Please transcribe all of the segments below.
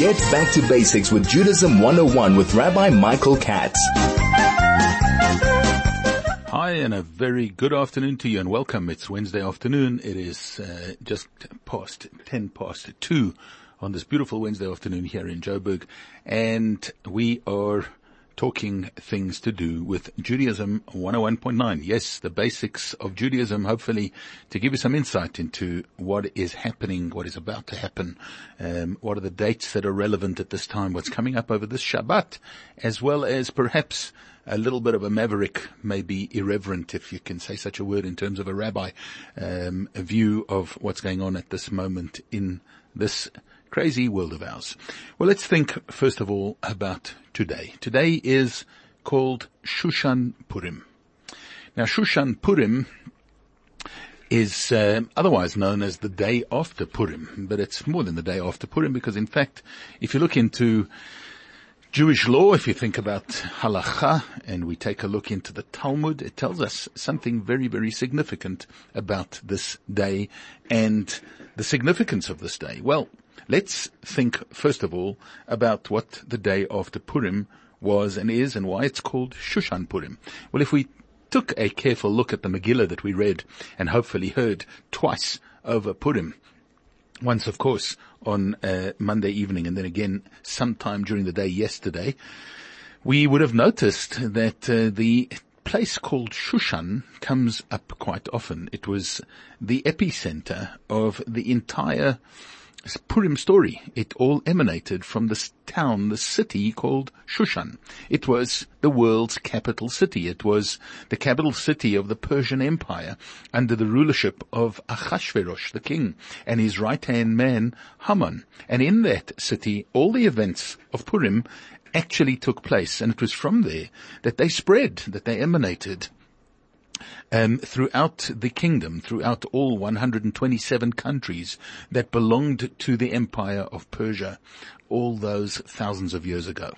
Get back to basics with Judaism 101 with Rabbi Michael Katz. Hi and a very good afternoon to you and welcome. It's Wednesday afternoon. It is uh, just past 10 past 2 on this beautiful Wednesday afternoon here in Joburg and we are talking things to do with Judaism 101.9. Yes, the basics of Judaism, hopefully to give you some insight into what is happening, what is about to happen, um, what are the dates that are relevant at this time, what's coming up over this Shabbat, as well as perhaps a little bit of a maverick, maybe irreverent, if you can say such a word in terms of a rabbi, um, a view of what's going on at this moment in this crazy world of ours. Well, let's think first of all about today. Today is called Shushan Purim. Now, Shushan Purim is uh, otherwise known as the day after Purim, but it's more than the day after Purim because, in fact, if you look into Jewish law, if you think about halacha and we take a look into the Talmud, it tells us something very, very significant about this day and the significance of this day. Well, Let's think first of all about what the day after Purim was and is and why it's called Shushan Purim. Well, if we took a careful look at the Megillah that we read and hopefully heard twice over Purim, once of course on uh, Monday evening and then again sometime during the day yesterday, we would have noticed that uh, the place called Shushan comes up quite often. It was the epicenter of the entire Purim story. It all emanated from this town, the city called Shushan. It was the world's capital city. It was the capital city of the Persian Empire under the rulership of Achashverosh, the king, and his right-hand man, Haman. And in that city, all the events of Purim actually took place. And it was from there that they spread, that they emanated um, throughout the kingdom, throughout all 127 countries that belonged to the empire of Persia all those thousands of years ago.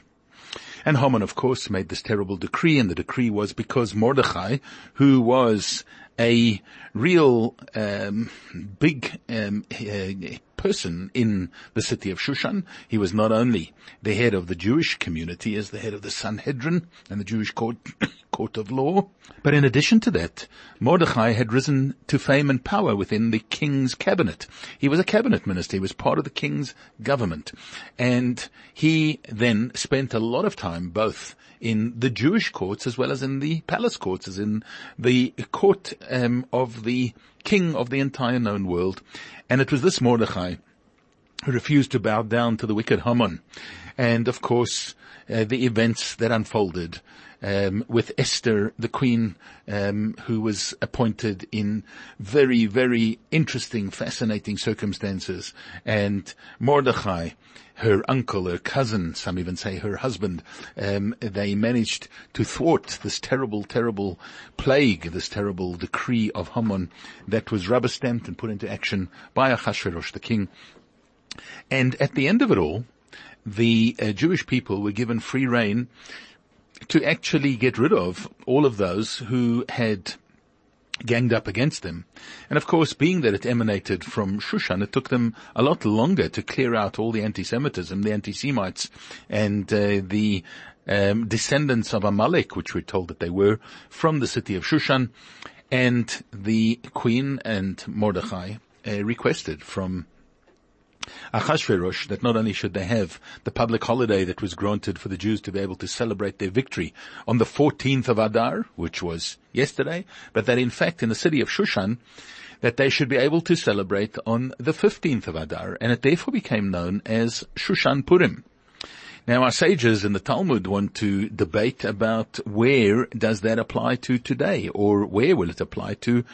And Haman, of course, made this terrible decree, and the decree was because Mordechai, who was a real um, big um, uh, person in the city of Shushan. He was not only the head of the Jewish community as the head of the Sanhedrin and the Jewish court, court of law, but in addition to that, Mordechai had risen to fame and power within the king's cabinet. He was a cabinet minister. He was part of the king's government. And he then spent a lot of time both in the Jewish courts as well as in the palace courts, as in the court um, of the king of the entire known world. And it was this Mordechai who refused to bow down to the wicked Haman. And of course, uh, the events that unfolded um, with Esther, the queen, um, who was appointed in very, very interesting, fascinating circumstances, and Mordechai, her uncle, her cousin, some even say her husband, um, they managed to thwart this terrible, terrible plague, this terrible decree of Haman that was rubber stamped and put into action by Achashverosh, the king. And at the end of it all, the uh, Jewish people were given free rein to actually get rid of all of those who had ganged up against them. And of course, being that it emanated from Shushan, it took them a lot longer to clear out all the anti-Semitism, the anti-Semites, and uh, the um, descendants of Amalek, which we're told that they were, from the city of Shushan. And the queen and Mordechai uh, requested from Achashverosh that not only should they have the public holiday that was granted for the Jews to be able to celebrate their victory on the 14th of Adar, which was yesterday, but that in fact in the city of Shushan, that they should be able to celebrate on the 15th of Adar, and it therefore became known as Shushan Purim. Now our sages in the Talmud want to debate about where does that apply to today or where will it apply to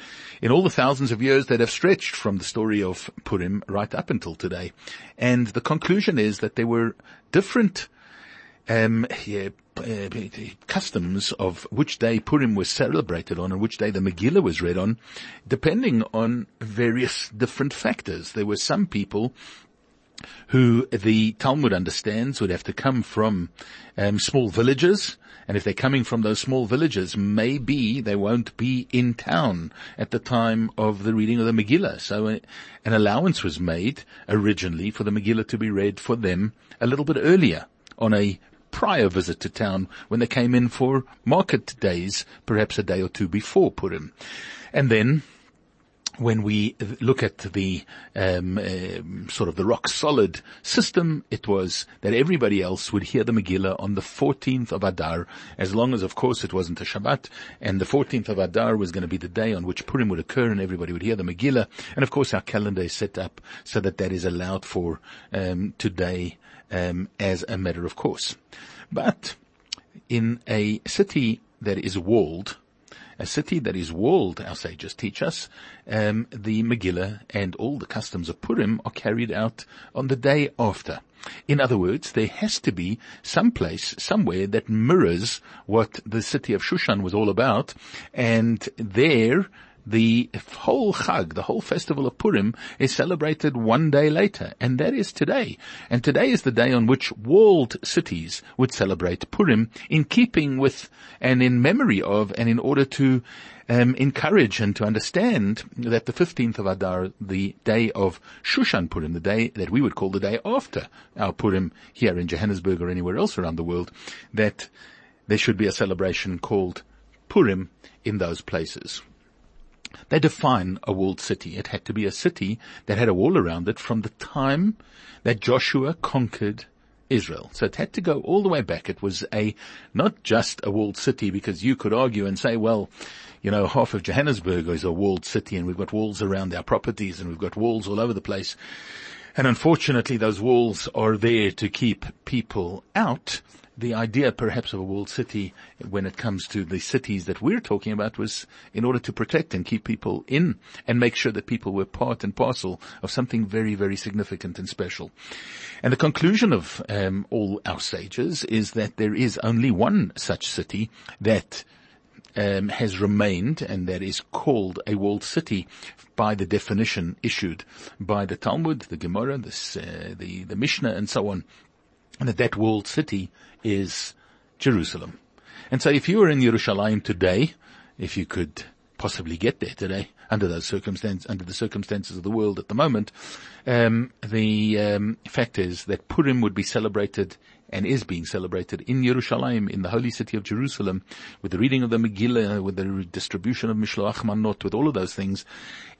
in all the thousands of years that have stretched from the story of Purim right up until today. And the conclusion is that there were different um, yeah, uh, customs of which day Purim was celebrated on and which day the Megillah was read on, depending on various different factors. There were some people who the Talmud understands would have to come from um, small villages. And if they're coming from those small villages, maybe they won't be in town at the time of the reading of the Megillah. So uh, an allowance was made originally for the Megillah to be read for them a little bit earlier on a prior visit to town when they came in for market days, perhaps a day or two before Purim. And then when we look at the um, uh, sort of the rock solid system, it was that everybody else would hear the Megillah on the 14th of Adar, as long as, of course, it wasn't a Shabbat, and the 14th of Adar was going to be the day on which Purim would occur, and everybody would hear the Megillah. And of course, our calendar is set up so that that is allowed for um, today um, as a matter of course. But in a city that is walled, a city that is walled, our sages teach us, um, the Megillah and all the customs of Purim are carried out on the day after. In other words, there has to be some place, somewhere that mirrors what the city of Shushan was all about, and there the whole Chag, the whole festival of Purim, is celebrated one day later, and that is today. And today is the day on which walled cities would celebrate Purim in keeping with and in memory of and in order to um, encourage and to understand that the 15th of Adar, the day of Shushan Purim, the day that we would call the day after our Purim here in Johannesburg or anywhere else around the world, that there should be a celebration called Purim in those places. They define a walled city. It had to be a city that had a wall around it from the time that Joshua conquered Israel. So it had to go all the way back. It was a, not just a walled city because you could argue and say, well, you know, half of Johannesburg is a walled city and we've got walls around our properties and we've got walls all over the place. And unfortunately those walls are there to keep people out the idea perhaps of a walled city when it comes to the cities that we're talking about was in order to protect and keep people in and make sure that people were part and parcel of something very, very significant and special. And the conclusion of um, all our sages is that there is only one such city that um, has remained and that is called a walled city by the definition issued by the Talmud, the Gemara, this, uh, the, the Mishnah and so on and that that walled city is Jerusalem. And so if you were in Jerusalem today, if you could possibly get there today under those circumstances, under the circumstances of the world at the moment, um, the um, fact is that Purim would be celebrated and is being celebrated in Jerusalem, in the holy city of Jerusalem, with the reading of the Megillah, with the distribution of Mishloach Manot, with all of those things,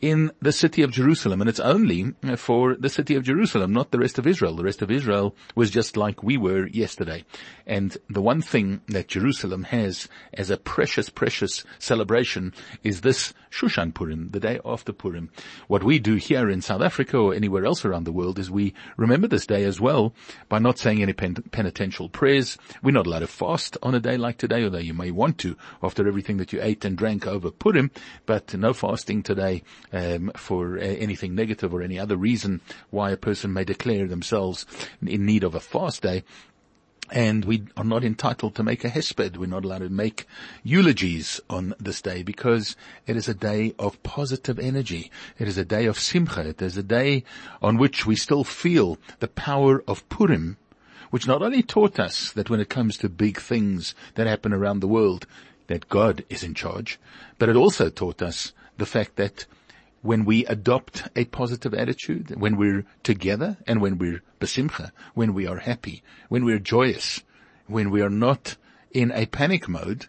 in the city of Jerusalem. And it's only uh, for the city of Jerusalem, not the rest of Israel. The rest of Israel was just like we were yesterday. And the one thing that Jerusalem has as a precious, precious celebration is this Shushan Purim, the day after Purim. What we do here in South Africa or anywhere else around the world is we remember this day as well by not saying any pen- penitential prayers. We're not allowed to fast on a day like today, although you may want to after everything that you ate and drank over Purim, but no fasting today um, for uh, anything negative or any other reason why a person may declare themselves in need of a fast day and we are not entitled to make a hesped. We're not allowed to make eulogies on this day because it is a day of positive energy. It is a day of simcha. It is a day on which we still feel the power of Purim which not only taught us that when it comes to big things that happen around the world, that God is in charge, but it also taught us the fact that when we adopt a positive attitude, when we're together and when we're besimcha, when we are happy, when we're joyous, when we are not in a panic mode,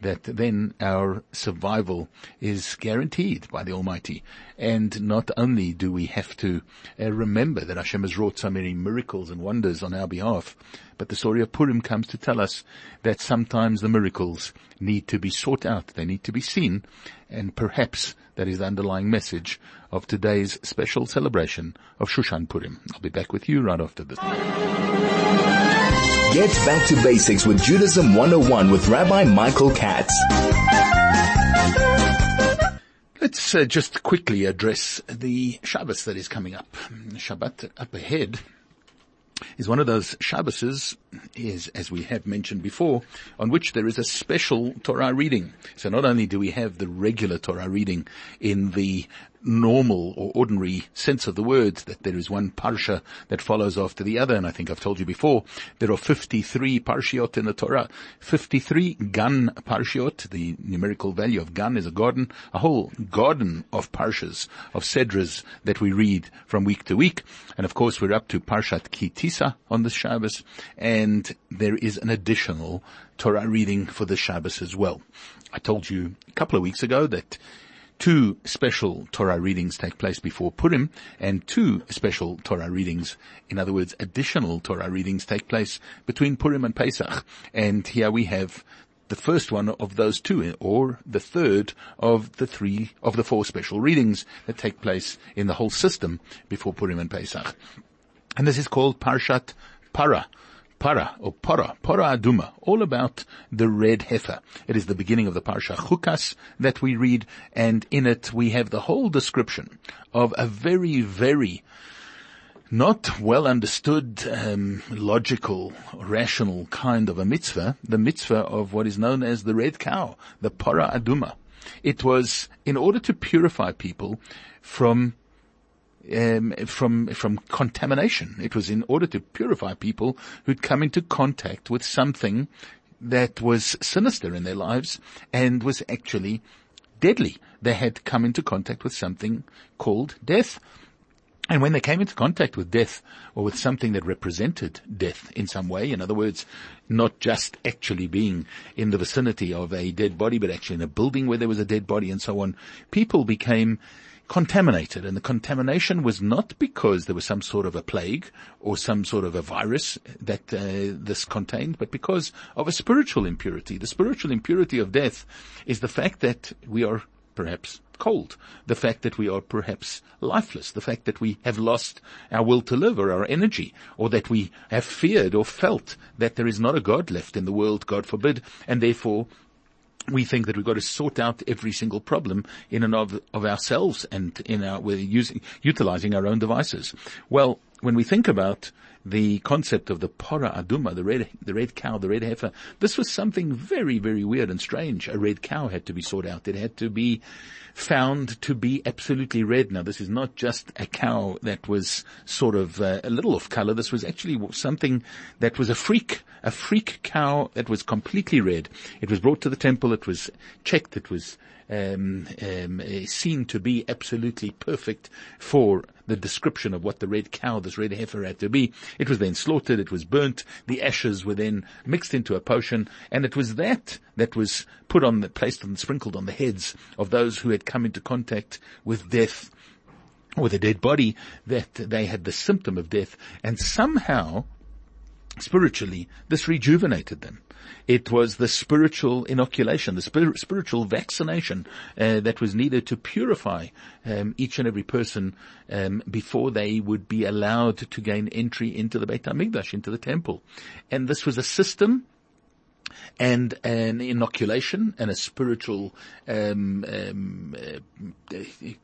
that then our survival is guaranteed by the Almighty. And not only do we have to uh, remember that Hashem has wrought so many miracles and wonders on our behalf, but the story of Purim comes to tell us that sometimes the miracles need to be sought out, they need to be seen, and perhaps that is the underlying message of today's special celebration of Shushan Purim. I'll be back with you right after this. Get back to basics with Judaism 101 with Rabbi Michael Katz. Let's uh, just quickly address the Shabbos that is coming up. Shabbat up ahead is one of those Shabbases, is, as we have mentioned before, on which there is a special Torah reading. So not only do we have the regular Torah reading in the normal or ordinary sense of the word that there is one parsha that follows after the other. And I think I've told you before, there are 53 parshiot in the Torah. 53 gan parshiot. The numerical value of gan is a garden, a whole garden of parshas, of sedras that we read from week to week. And of course we're up to Parshat Ki On the Shabbos. And there is an additional Torah reading for the Shabbos as well. I told you a couple of weeks ago that two special Torah readings take place before Purim and two special Torah readings, in other words, additional Torah readings take place between Purim and Pesach. And here we have the first one of those two, or the third of the three, of the four special readings that take place in the whole system before Purim and Pesach. And this is called Parshat Para, para or para, para aduma, all about the red heifer. It is the beginning of the parsha Chukas that we read, and in it we have the whole description of a very, very not well understood, um, logical, rational kind of a mitzvah, the mitzvah of what is known as the red cow, the para aduma. It was in order to purify people from um, from from contamination. It was in order to purify people who'd come into contact with something that was sinister in their lives and was actually deadly. They had come into contact with something called death. And when they came into contact with death or with something that represented death in some way, in other words, not just actually being in the vicinity of a dead body, but actually in a building where there was a dead body and so on, people became contaminated. And the contamination was not because there was some sort of a plague or some sort of a virus that uh, this contained, but because of a spiritual impurity. The spiritual impurity of death is the fact that we are perhaps cold, the fact that we are perhaps lifeless, the fact that we have lost our will to live or our energy, or that we have feared or felt that there is not a God left in the world, God forbid, and therefore we think that we've got to sort out every single problem in and of, of ourselves and in our, we're using, utilizing our own devices. Well, when we think about the concept of the pora aduma, the red, the red cow, the red heifer, this was something very, very weird and strange. A red cow had to be sought out. It had to be found to be absolutely red. Now, this is not just a cow that was sort of uh, a little off color. This was actually something that was a freak, a freak cow that was completely red. It was brought to the temple. It was checked. It was um, um, seen to be absolutely perfect for the description of what the red cow, this red heifer had to be. It was then slaughtered, it was burnt, the ashes were then mixed into a potion, and it was that that was put on the, placed and sprinkled on the heads of those who had come into contact with death, with a dead body, that they had the symptom of death, and somehow, spiritually, this rejuvenated them. It was the spiritual inoculation, the spir- spiritual vaccination uh, that was needed to purify um, each and every person um, before they would be allowed to gain entry into the Beit Hamikdash, into the temple. And this was a system and an inoculation and a spiritual um, um, uh,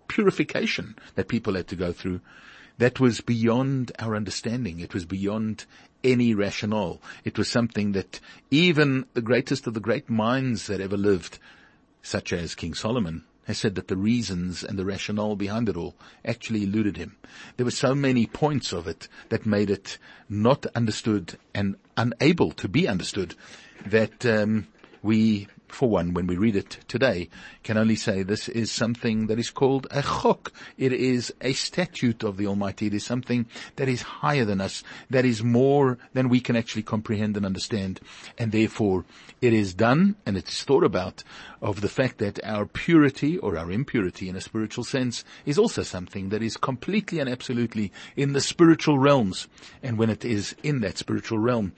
purification that people had to go through that was beyond our understanding. It was beyond any rationale. It was something that even the greatest of the great minds that ever lived, such as King Solomon, has said that the reasons and the rationale behind it all actually eluded him. There were so many points of it that made it not understood and unable to be understood that um, we for one, when we read it today, can only say this is something that is called a chok. It is a statute of the Almighty. It is something that is higher than us, that is more than we can actually comprehend and understand. And therefore, it is done and it's thought about of the fact that our purity or our impurity in a spiritual sense is also something that is completely and absolutely in the spiritual realms. And when it is in that spiritual realm,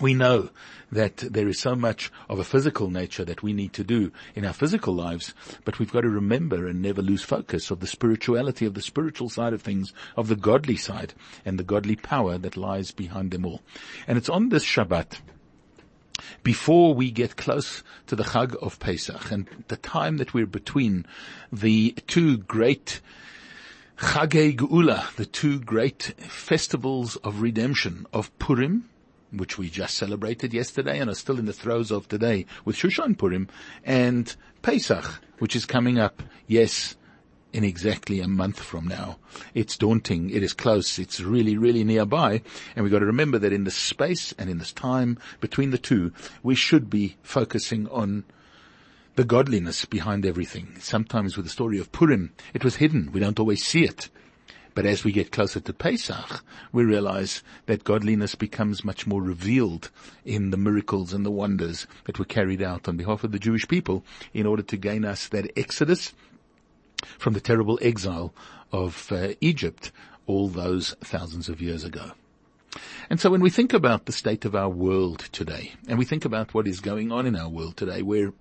we know that there is so much of a physical nature that we need to do in our physical lives, but we've got to remember and never lose focus of the spirituality, of the spiritual side of things, of the godly side, and the godly power that lies behind them all. And it's on this Shabbat, before we get close to the Chag of Pesach and the time that we're between the two great Chagei Geula, the two great festivals of redemption of Purim which we just celebrated yesterday and are still in the throes of today with Shushan Purim, and Pesach, which is coming up, yes, in exactly a month from now. It's daunting. It is close. It's really, really nearby. And we've got to remember that in this space and in this time between the two, we should be focusing on the godliness behind everything. Sometimes with the story of Purim, it was hidden. We don't always see it. But as we get closer to Pesach, we realize that godliness becomes much more revealed in the miracles and the wonders that were carried out on behalf of the Jewish people in order to gain us that exodus from the terrible exile of uh, Egypt all those thousands of years ago. And so when we think about the state of our world today, and we think about what is going on in our world today, where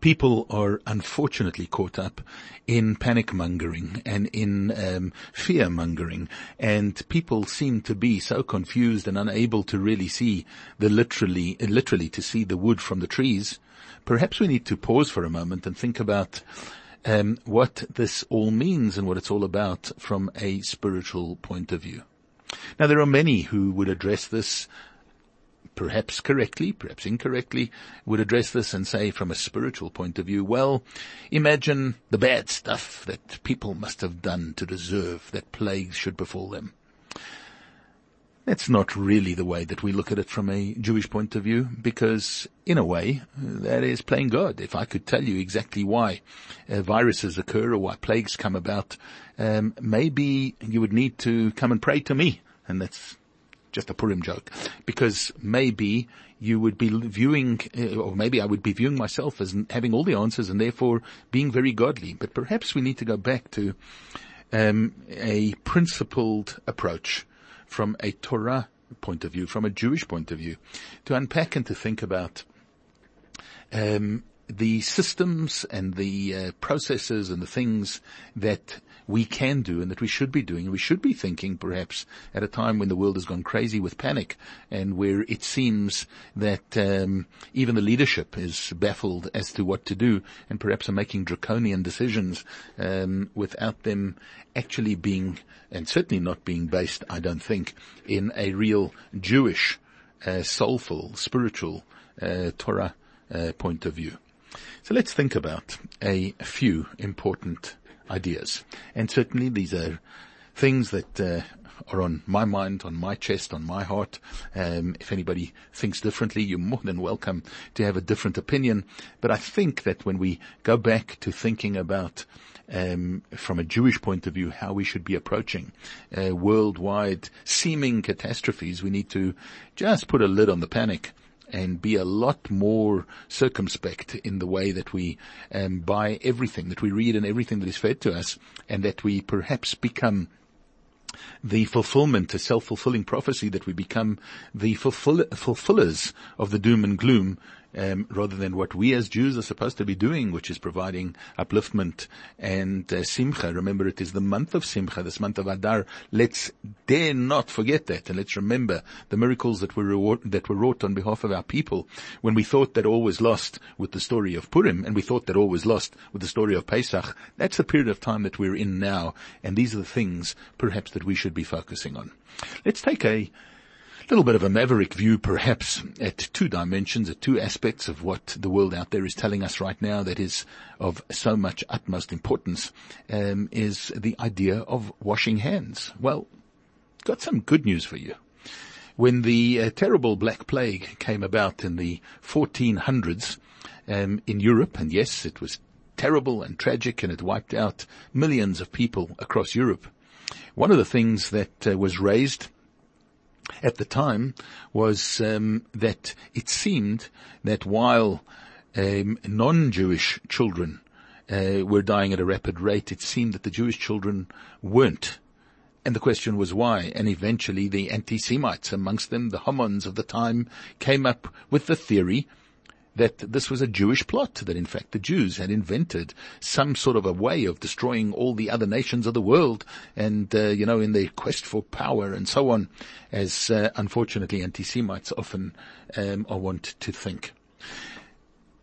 people are unfortunately caught up in panic mongering and in um, fear mongering, and people seem to be so confused and unable to really see the literally, literally to see the wood from the trees. Perhaps we need to pause for a moment and think about um, what this all means and what it's all about from a spiritual point of view. Now there are many who would address this perhaps correctly, perhaps incorrectly, would address this and say from a spiritual point of view, well, imagine the bad stuff that people must have done to deserve that plagues should befall them. That's not really the way that we look at it from a Jewish point of view, because in a way, that is playing God. If I could tell you exactly why uh, viruses occur or why plagues come about, um, maybe you would need to come and pray to me, and that's just a Purim joke, because maybe you would be viewing, uh, or maybe I would be viewing myself as having all the answers and therefore being very godly. But perhaps we need to go back to um, a principled approach from a Torah point of view, from a Jewish point of view, to unpack and to think about um, the systems and the uh, processes and the things that we can do and that we should be doing. We should be thinking perhaps at a time when the world has gone crazy with panic and where it seems that um, even the leadership is baffled as to what to do and perhaps are making draconian decisions um, without them actually being and certainly not being based, I don't think, in a real Jewish, uh, soulful, spiritual uh, Torah uh, point of view. So let's think about a few important ideas. And certainly these are things that uh, are on my mind, on my chest, on my heart. Um, if anybody thinks differently, you're more than welcome to have a different opinion. But I think that when we go back to thinking about um, from a Jewish point of view, how we should be approaching uh, worldwide seeming catastrophes, we need to just put a lid on the panic and be a lot more circumspect in the way that we um, buy everything that we read and everything that is fed to us, and that we perhaps become the fulfillment, a self-fulfilling prophecy that we become the fulfill- fulfillers of the doom and gloom um, rather than what we as Jews are supposed to be doing, which is providing upliftment and uh, simcha. Remember, it is the month of simcha, this month of Adar. Let's dare not forget that, and let's remember the miracles that were reward- that were wrought on behalf of our people when we thought that all was lost with the story of Purim, and we thought that all was lost with the story of Pesach. That's the period of time that we're in now, and these are the things perhaps that we should be focusing on. Let's take a little bit of a maverick view perhaps at two dimensions, at two aspects of what the world out there is telling us right now that is of so much utmost importance, um, is the idea of washing hands. Well, got some good news for you. When the uh, terrible Black Plague came about in the 1400s um, in Europe, and yes, it was terrible and tragic and it wiped out millions of people across Europe. One of the things that uh, was raised at the time was um, that it seemed that while um, non-Jewish children uh, were dying at a rapid rate, it seemed that the Jewish children weren't. And the question was why. And eventually the anti-Semites, amongst them the Hamans of the time, came up with the theory that this was a Jewish plot, that in fact the Jews had invented some sort of a way of destroying all the other nations of the world and, uh, you know, in their quest for power and so on, as uh, unfortunately anti-Semites often um, are wont to think.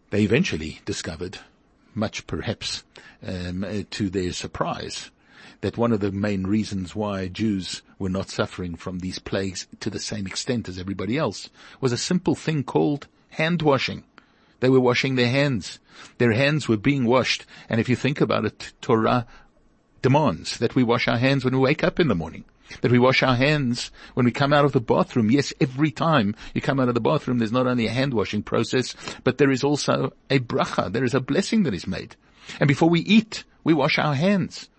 They eventually discovered, much perhaps um, uh, to their surprise, that one of the main reasons why Jews were not suffering from these plagues to the same extent as everybody else was a simple thing called hand washing. They were washing their hands. Their hands were being washed. And if you think about it, Torah demands that we wash our hands when we wake up in the morning. That we wash our hands when we come out of the bathroom. Yes, every time you come out of the bathroom, there's not only a hand washing process, but there is also a bracha. There is a blessing that is made. And before we eat, we wash our hands.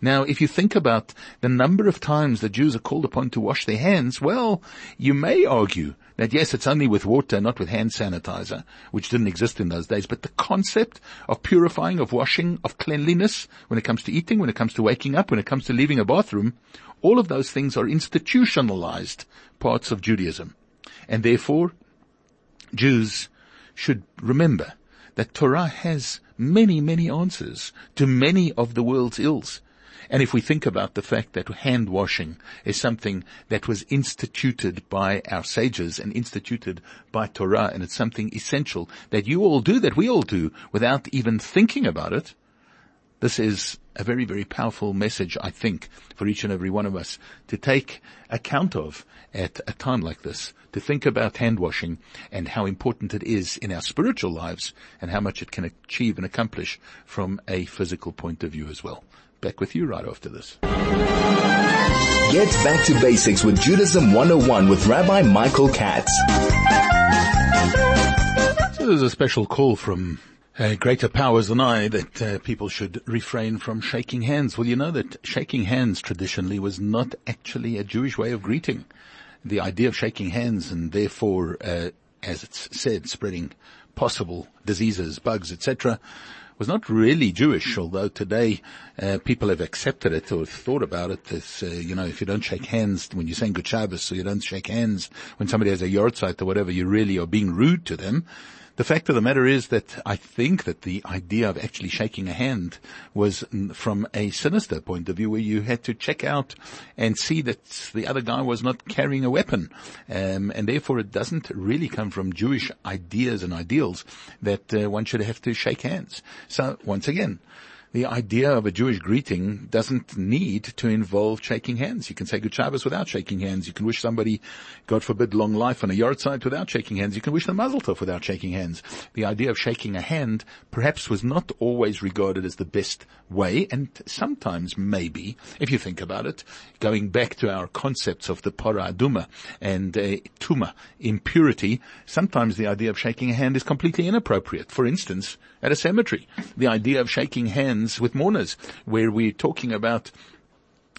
Now, if you think about the number of times the Jews are called upon to wash their hands, well, you may argue that yes, it's only with water, not with hand sanitizer, which didn't exist in those days, but the concept of purifying, of washing, of cleanliness, when it comes to eating, when it comes to waking up, when it comes to leaving a bathroom, all of those things are institutionalized parts of Judaism. And therefore, Jews should remember that Torah has many, many answers to many of the world's ills. And if we think about the fact that hand washing is something that was instituted by our sages and instituted by Torah, and it's something essential that you all do, that we all do, without even thinking about it, this is a very, very powerful message, I think, for each and every one of us to take account of at a time like this, to think about hand washing and how important it is in our spiritual lives and how much it can achieve and accomplish from a physical point of view as well. Back with you right after this. Get back to basics with Judaism 101 with Rabbi Michael Katz. So there's a special call from uh, greater powers than I that uh, people should refrain from shaking hands. Well, you know that shaking hands traditionally was not actually a Jewish way of greeting. The idea of shaking hands and therefore, uh, as it's said, spreading possible diseases, bugs, etc., was not really Jewish, although today uh, people have accepted it or thought about it as, uh, you know, if you don't shake hands when you're saying Good Shabbos, so you don't shake hands when somebody has a yahrzeit or whatever, you really are being rude to them. The fact of the matter is that I think that the idea of actually shaking a hand was from a sinister point of view where you had to check out and see that the other guy was not carrying a weapon. Um, and therefore it doesn't really come from Jewish ideas and ideals that uh, one should have to shake hands. So once again, the idea of a Jewish greeting doesn't need to involve shaking hands. You can say good Shabbos without shaking hands. You can wish somebody, God forbid, long life on a yahrzeit without shaking hands. You can wish them mazel tov without shaking hands. The idea of shaking a hand perhaps was not always regarded as the best way, and sometimes maybe, if you think about it, going back to our concepts of the para aduma and uh, tuma, impurity, sometimes the idea of shaking a hand is completely inappropriate. For instance, at a cemetery, the idea of shaking hands with mourners, where we're talking about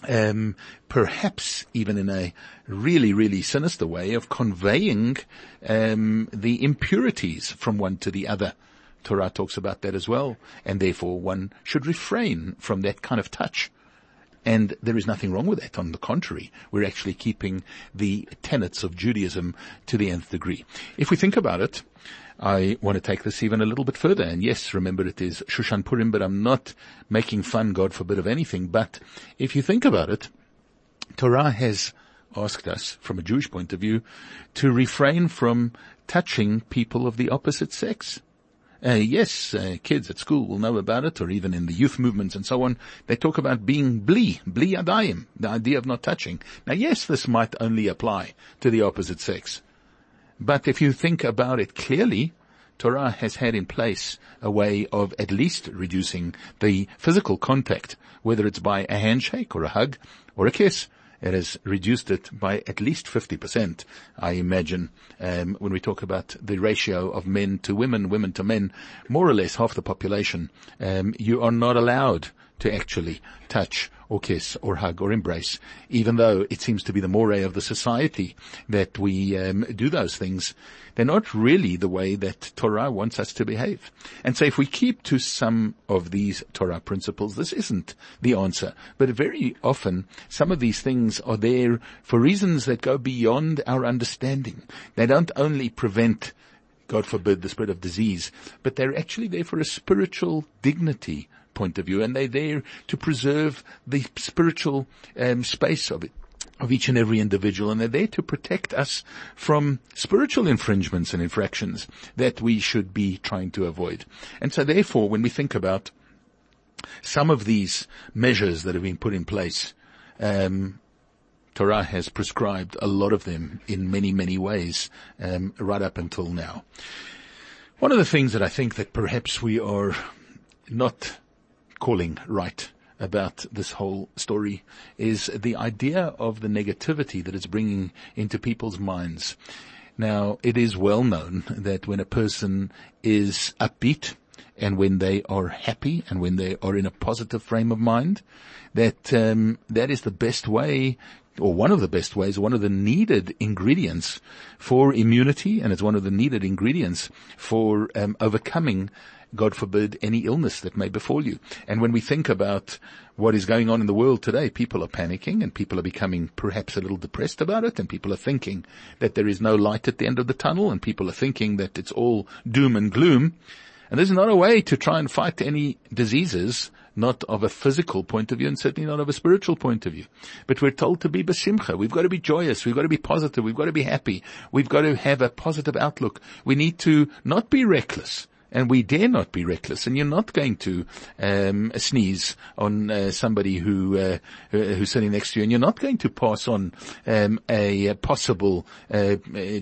um, perhaps even in a really, really sinister way of conveying um, the impurities from one to the other. Torah talks about that as well, and therefore one should refrain from that kind of touch. And there is nothing wrong with that. On the contrary, we're actually keeping the tenets of Judaism to the nth degree. If we think about it, I want to take this even a little bit further. And yes, remember it is Shushan Purim, but I'm not making fun, God forbid, of anything. But if you think about it, Torah has asked us, from a Jewish point of view, to refrain from touching people of the opposite sex. Uh, yes, uh, kids at school will know about it, or even in the youth movements and so on. They talk about being bli, bli adayim, the idea of not touching. Now, yes, this might only apply to the opposite sex, but if you think about it clearly, Torah has had in place a way of at least reducing the physical contact, whether it's by a handshake or a hug or a kiss. It has reduced it by at least 50%, I imagine, um, when we talk about the ratio of men to women, women to men, more or less half the population, um, you are not allowed to actually touch or kiss or hug or embrace, even though it seems to be the moray of the society that we um, do those things. They're not really the way that Torah wants us to behave. And so if we keep to some of these Torah principles, this isn't the answer. But very often, some of these things are there for reasons that go beyond our understanding. They don't only prevent God forbid, the spread of disease, but they're actually there for a spiritual dignity point of view, and they're there to preserve the spiritual um, space of it of each and every individual and they're there to protect us from spiritual infringements and infractions that we should be trying to avoid. And so therefore when we think about some of these measures that have been put in place, um, Torah has prescribed a lot of them in many, many ways, um, right up until now. One of the things that I think that perhaps we are not calling right about this whole story is the idea of the negativity that it's bringing into people's minds. Now, it is well known that when a person is upbeat and when they are happy and when they are in a positive frame of mind, that um, that is the best way or one of the best ways, one of the needed ingredients for immunity, and it's one of the needed ingredients for um, overcoming, God forbid, any illness that may befall you. And when we think about what is going on in the world today, people are panicking and people are becoming perhaps a little depressed about it, and people are thinking that there is no light at the end of the tunnel, and people are thinking that it's all doom and gloom. And there's not a way to try and fight any diseases not of a physical point of view and certainly not of a spiritual point of view. But we're told to be besimcha. We've got to be joyous. We've got to be positive. We've got to be happy. We've got to have a positive outlook. We need to not be reckless. And we dare not be reckless. And you're not going to um, sneeze on uh, somebody who uh, who's sitting next to you, and you're not going to pass on um, a, possible uh,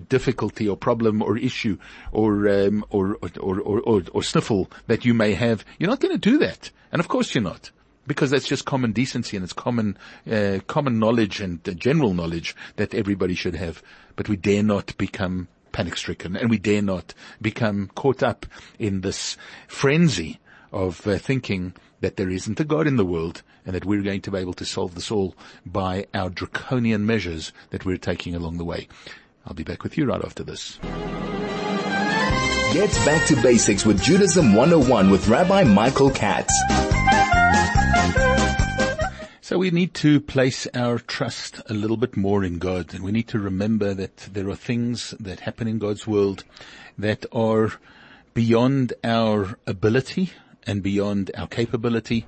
difficulty or problem or issue or, um, or, or, or, or sniffle that you may have. You're not going to do that. And of course you're not. Because that's just common decency and it's common, uh, common knowledge and uh, general knowledge that everybody should have. But we dare not become panic stricken and we dare not become caught up in this frenzy of uh, thinking that there isn't a God in the world and that we're going to be able to solve this all by our draconian measures that we're taking along the way. I'll be back with you right after this. Get back to basics with Judaism 101 with Rabbi Michael Katz. So we need to place our trust a little bit more in God and we need to remember that there are things that happen in God's world that are beyond our ability and beyond our capability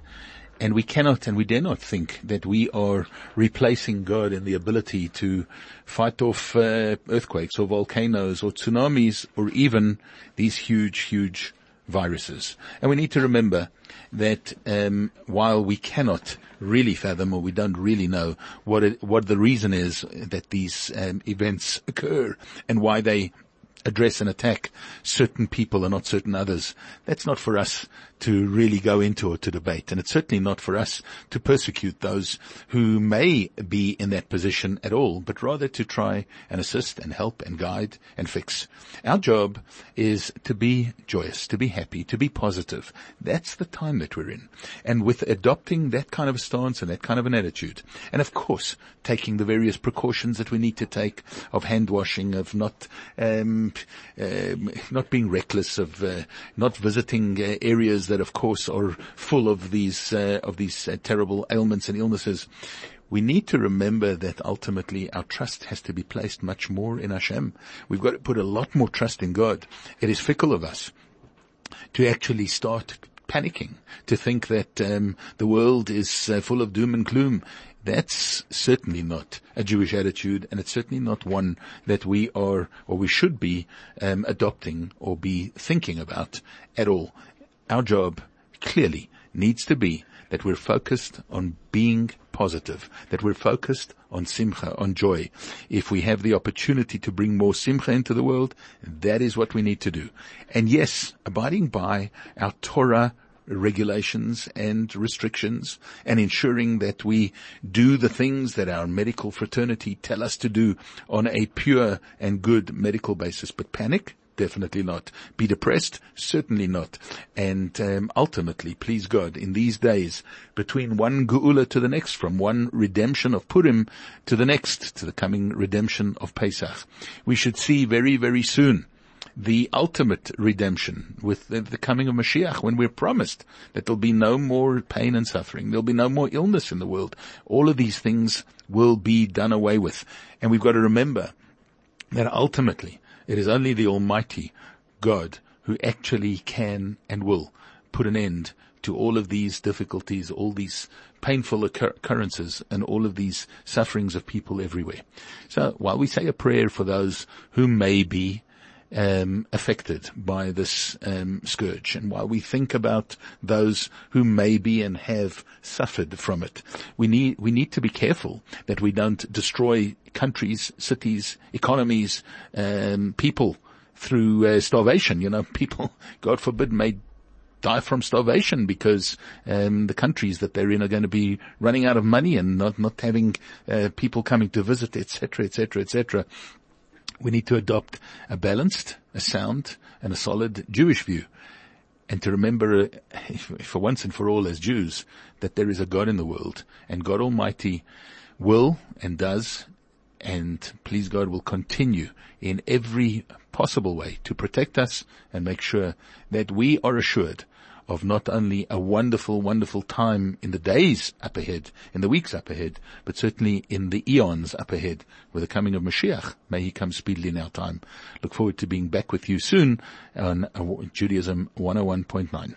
and we cannot and we dare not think that we are replacing God in the ability to fight off uh, earthquakes or volcanoes or tsunamis or even these huge, huge viruses. And we need to remember that um, while we cannot really fathom or we don't really know what it, what the reason is that these um, events occur and why they address and attack certain people and not certain others. That's not for us to really go into or to debate. And it's certainly not for us to persecute those who may be in that position at all, but rather to try and assist and help and guide and fix. Our job is to be joyous, to be happy, to be positive. That's the time that we're in. And with adopting that kind of a stance and that kind of an attitude, and of course, taking the various precautions that we need to take of hand washing, of not, um, uh, not being reckless, of uh, not visiting uh, areas that of course are full of these, uh, of these terrible ailments and illnesses. We need to remember that ultimately our trust has to be placed much more in Hashem. We've got to put a lot more trust in God. It is fickle of us to actually start panicking, to think that um, the world is uh, full of doom and gloom. That's certainly not a Jewish attitude, and it's certainly not one that we are or we should be um, adopting or be thinking about at all our job clearly needs to be that we're focused on being positive, that we're focused on simcha, on joy. If we have the opportunity to bring more simcha into the world, that is what we need to do. And yes, abiding by our Torah regulations and restrictions and ensuring that we do the things that our medical fraternity tell us to do on a pure and good medical basis. But panic? Definitely not. Be depressed? Certainly not. And um, ultimately, please God, in these days, between one Geula to the next, from one redemption of Purim to the next, to the coming redemption of Pesach, we should see very, very soon the ultimate redemption with the, the, coming of Mashiach when we're promised that there'll be no more pain and suffering. There'll be no more illness in the world. All of these things will be done away with. And we've got to remember that ultimately it is only the Almighty God who actually can and will put an end to all of these difficulties, all these painful occurrences and all of these sufferings of people everywhere. So while we say a prayer for those who may be um, affected by this um, scourge, and while we think about those who may be and have suffered from it, we need we need to be careful that we don't destroy countries, cities, economies, um, people through uh, starvation. You know, people, God forbid, may die from starvation because um, the countries that they're in are going to be running out of money and not not having uh, people coming to visit, etc., etc., etc. We need to adopt a balanced, a sound, and a solid Jewish view. And to remember, uh, for once and for all as Jews, that there is a God in the world and God Almighty will and does and please God will continue in every possible way to protect us and make sure that we are assured of not only a wonderful, wonderful time in the days up ahead, in the weeks up ahead, but certainly in the eons up ahead with the coming of Mashiach. May he come speedily in our time. Look forward to being back with you soon on Judaism 101.9.